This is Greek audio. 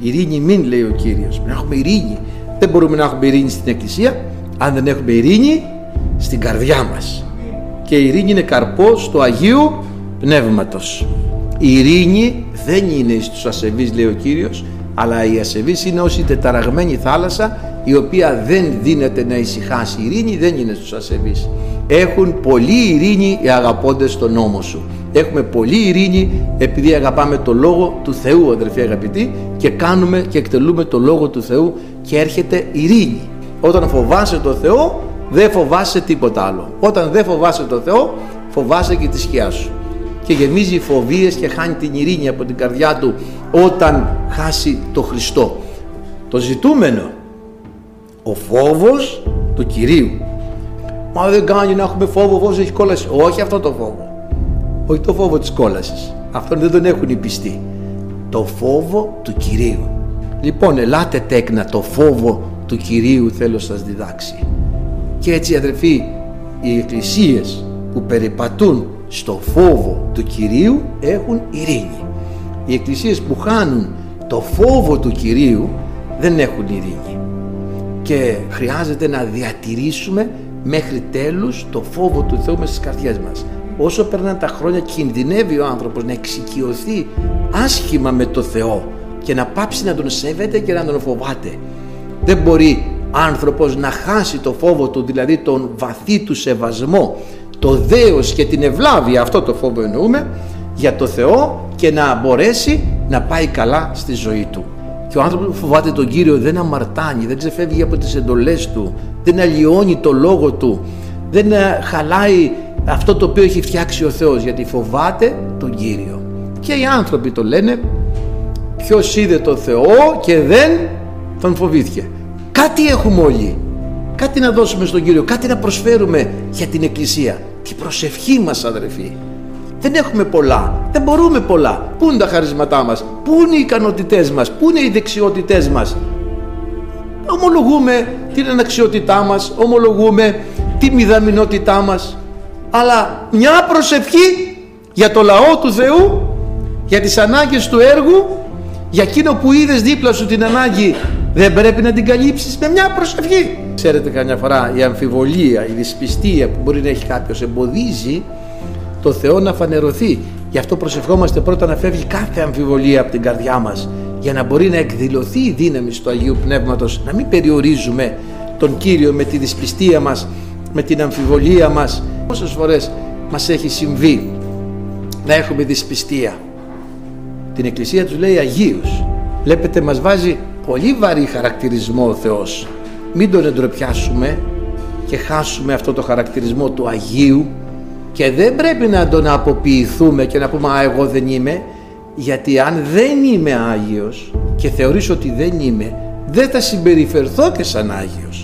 Ειρήνη μην λέει ο Κύριος. Να έχουμε ειρήνη. Δεν μπορούμε να έχουμε ειρήνη στην Εκκλησία αν δεν έχουμε ειρήνη στην καρδιά μας. Και η ειρήνη είναι καρπός του Αγίου Πνεύματος. Η ειρήνη δεν είναι στους ασεβείς λέει ο Κύριος αλλά η ασεβείς είναι ως η τεταραγμένη θάλασσα η οποία δεν δίνεται να ησυχάσει. Η ειρήνη δεν είναι στους ασεβείς. Έχουν πολύ ειρήνη οι αγαπώντες στον νόμο σου. Έχουμε πολύ ειρήνη επειδή αγαπάμε το Λόγο του Θεού αδερφοί αγαπητοί και κάνουμε και εκτελούμε το Λόγο του Θεού και έρχεται ειρήνη. Όταν φοβάσαι το Θεό δεν φοβάσαι τίποτα άλλο. Όταν δεν φοβάσαι το Θεό φοβάσαι και τη σκιά σου. Και γεμίζει φοβίες και χάνει την ειρήνη από την καρδιά του όταν χάσει το Χριστό. Το ζητούμενο, ο φόβος του Κυρίου. Μα δεν κάνει να έχουμε φόβο, φόβος έχει κόλαση. Όχι αυτό το φόβο όχι το φόβο της κόλασης. Αυτόν δεν τον έχουν οι πιστοί. Το φόβο του Κυρίου. Λοιπόν, ελάτε τέκνα το φόβο του Κυρίου θέλω σας διδάξει. Και έτσι αδερφοί, οι εκκλησίες που περιπατούν στο φόβο του Κυρίου έχουν ειρήνη. Οι εκκλησίες που χάνουν το φόβο του Κυρίου δεν έχουν ειρήνη. Και χρειάζεται να διατηρήσουμε μέχρι τέλους το φόβο του Θεού μέσα στις καρδιές μας όσο περνάνε τα χρόνια κινδυνεύει ο άνθρωπος να εξοικειωθεί άσχημα με το Θεό και να πάψει να τον σέβεται και να τον φοβάται. Δεν μπορεί άνθρωπος να χάσει το φόβο του, δηλαδή τον βαθύ του σεβασμό, το δέος και την ευλάβεια, αυτό το φόβο εννοούμε, για το Θεό και να μπορέσει να πάει καλά στη ζωή του. Και ο άνθρωπος που φοβάται τον Κύριο δεν αμαρτάνει, δεν ξεφεύγει από τις εντολές του, δεν αλλοιώνει το λόγο του, δεν ε, χαλάει αυτό το οποίο έχει φτιάξει ο Θεός γιατί φοβάται τον Κύριο. Και οι άνθρωποι το λένε ποιος είδε τον Θεό και δεν τον φοβήθηκε κάτι έχουμε όλοι. Κάτι να δώσουμε στον Κύριο κάτι να προσφέρουμε για την Εκκλησία την προσευχή μας αδερφοί δεν έχουμε πολλά, δεν μπορούμε πολλά. Πού είναι τα χαρίσματά μας, πού είναι οι ικανότητές μας, πού είναι οι δεξιότητές μας; Ομολογούμε την αναξιότητά μας, ομολογούμε τη μηδαμινότητά μας αλλά μια προσευχή για το λαό του Θεού για τις ανάγκες του έργου για εκείνο που είδες δίπλα σου την ανάγκη δεν πρέπει να την καλύψεις με μια προσευχή. Ξέρετε καμιά φορά η αμφιβολία η δυσπιστία που μπορεί να έχει κάποιος εμποδίζει το Θεό να φανερωθεί. Γι' αυτό προσευχόμαστε πρώτα να φεύγει κάθε αμφιβολία από την καρδιά μας για να μπορεί να εκδηλωθεί η δύναμη του Αγίου Πνεύματος να μην περιορίζουμε τον Κύριο με τη δυσπιστία μας με την αμφιβολία μας. Πόσες φορές μας έχει συμβεί να έχουμε δυσπιστία. Την Εκκλησία τους λέει Αγίους. Βλέπετε μας βάζει πολύ βαρύ χαρακτηρισμό ο Θεός. Μην τον εντροπιάσουμε και χάσουμε αυτό το χαρακτηρισμό του Αγίου και δεν πρέπει να τον αποποιηθούμε και να πούμε «Α, εγώ δεν είμαι» γιατί αν δεν είμαι Άγιος και θεωρήσω ότι δεν είμαι δεν θα συμπεριφερθώ και σαν Άγιος